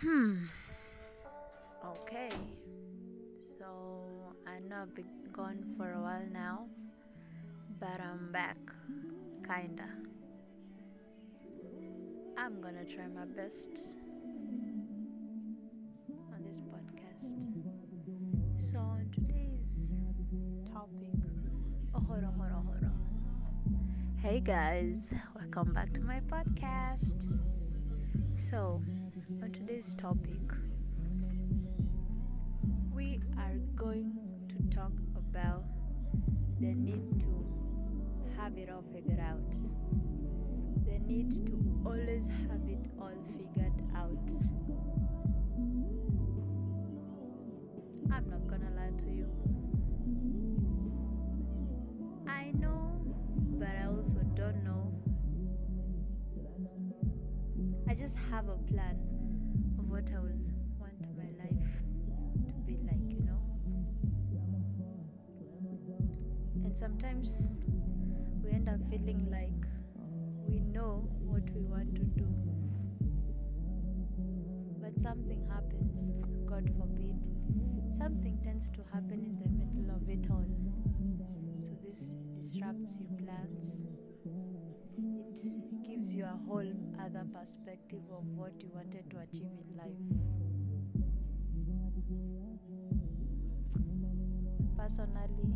Hmm. Okay. So I know I've been gone for a while now, but I'm back. Kinda. I'm gonna try my best on this podcast. So on today's topic, ohoro horo horo. Hey guys, welcome back to my podcast. So on today's topic, we are going to talk about the need to have it all figured out. The need to always have it all figured out. Sometimes we end up feeling like we know what we want to do. But something happens, God forbid. Something tends to happen in the middle of it all. So this disrupts your plans. It gives you a whole other perspective of what you wanted to achieve in life. Personally,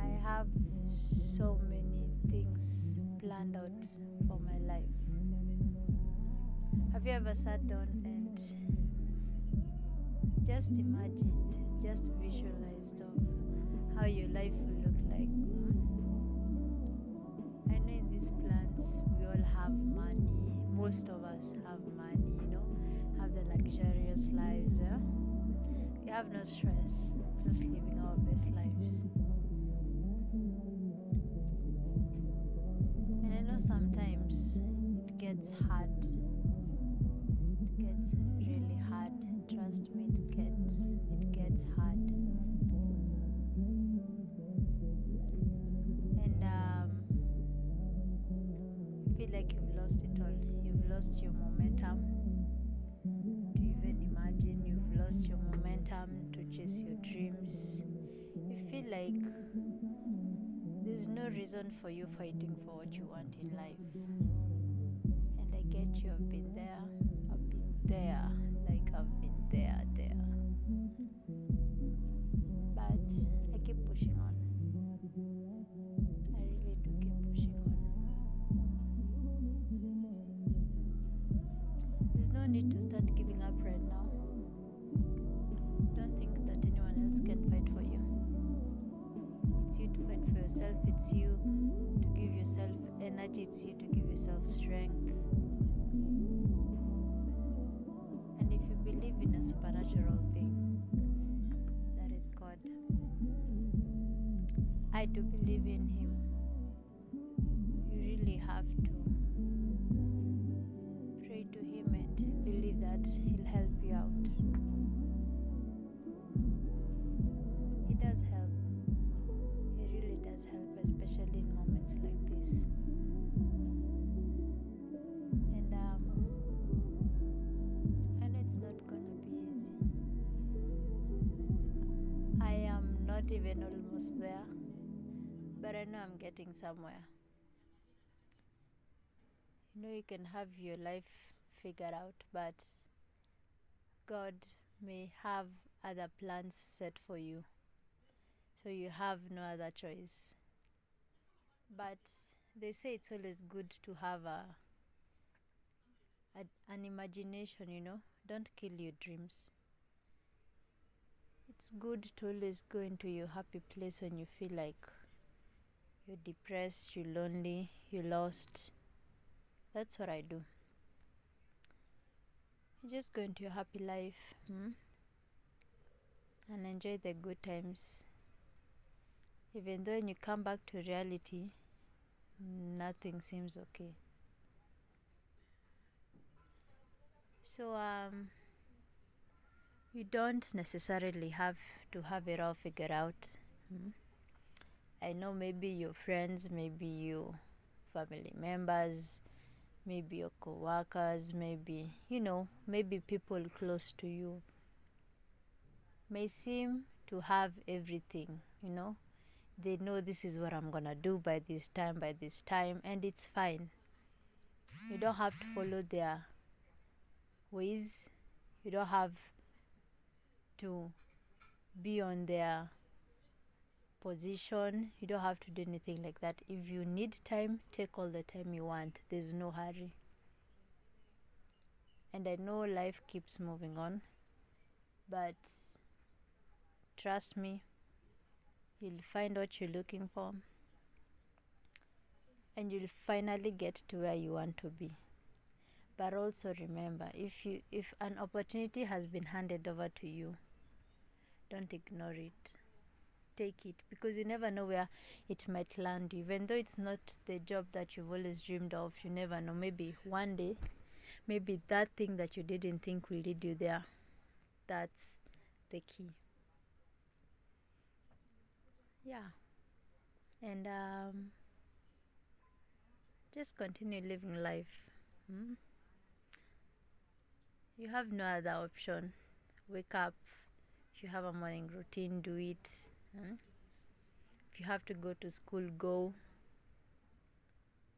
I have so many things planned out for my life. Have you ever sat down and just imagined, just visualized of how your life will look like? hmm? I know in these plans we all have money. Most of us have money, you know, have the luxurious lives. We have no stress, just living our best lives. And I know sometimes it gets hard. It gets reason for you fighting for what you want in life. And I get you, I've been there, I've been there, it's you to give yourself strength. And if you believe in a supernatural being, that is God. I do believe in Him. There, but I know I'm getting somewhere. You know, you can have your life figured out, but God may have other plans set for you. So you have no other choice. But they say it's always good to have a, a an imagination, you know. Don't kill your dreams. It's good to always go into your happy place when you feel like you're depressed, you're lonely, you're lost. That's what I do. You just go into your happy life hmm? and enjoy the good times. Even though when you come back to reality, nothing seems okay. So, um, you don't necessarily have to have it all figured out. hmm? I know maybe your friends, maybe your family members, maybe your co-workers maybe you know maybe people close to you may seem to have everything you know they know this is what i'm gonna do by this time by this time and it's fine you don't have to follow their ways you don't have to be on their position. You don't have to do anything like that. If you need time take all the time you want. There's no hurry. And i know life keeps moving on but trust me you'll find what you're looking for and you'll finally get to where you want to be. But also remember if you if an opportunity has been handed over to you don't ignore it. Take it because you never know where it might land you. Even though it's not the job that you've always dreamed of you never know. Maybe one day maybe that thing that you didn't think will lead you there. That's the key. Yeah. And um, just continue living life. Hmm? you have no other option. Wake up if you have a morning routine do it. Hmm? if you have to go to school go.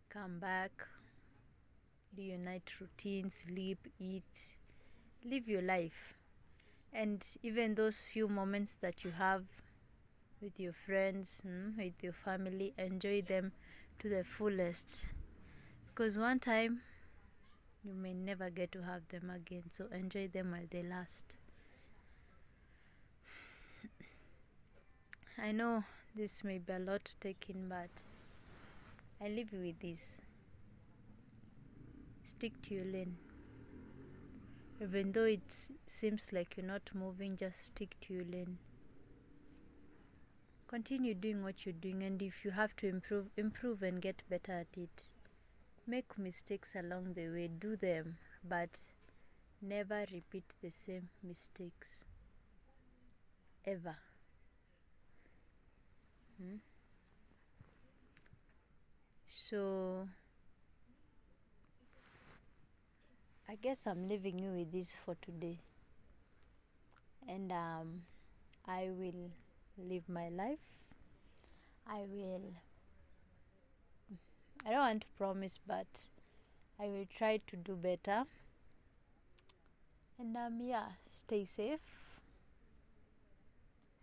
Come back. Do your night routine sleep eat. Live your life. And even those few moments that you have with your friends hmm, with your family enjoy them to the fullest. Because one time you may never get to have them again so enjoy them while they last i know this may be a lot to take in but i leave you with this. Stick to your lane. Even though it seems like you're not moving just stick to your lane. Continue doing what you're doing and if you have to improve improve and get better at it make mistakes along the way. Do them but never repeat the same mistakes. Ever hmm? so i guess i'm leaving you with this for today and um, i will live my life i will I don't want to promise, but I will try to do better. And um, yeah, stay safe,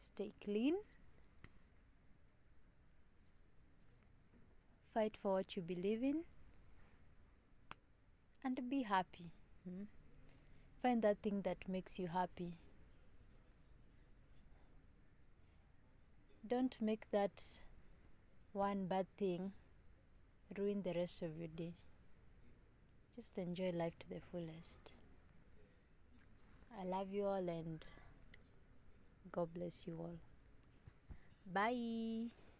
stay clean, fight for what you believe in, and be happy. Hmm? Find that thing that makes you happy. Don't make that one bad thing ruin the rest of your day. Just enjoy life to the fullest. I love you all and God bless you all. Bye.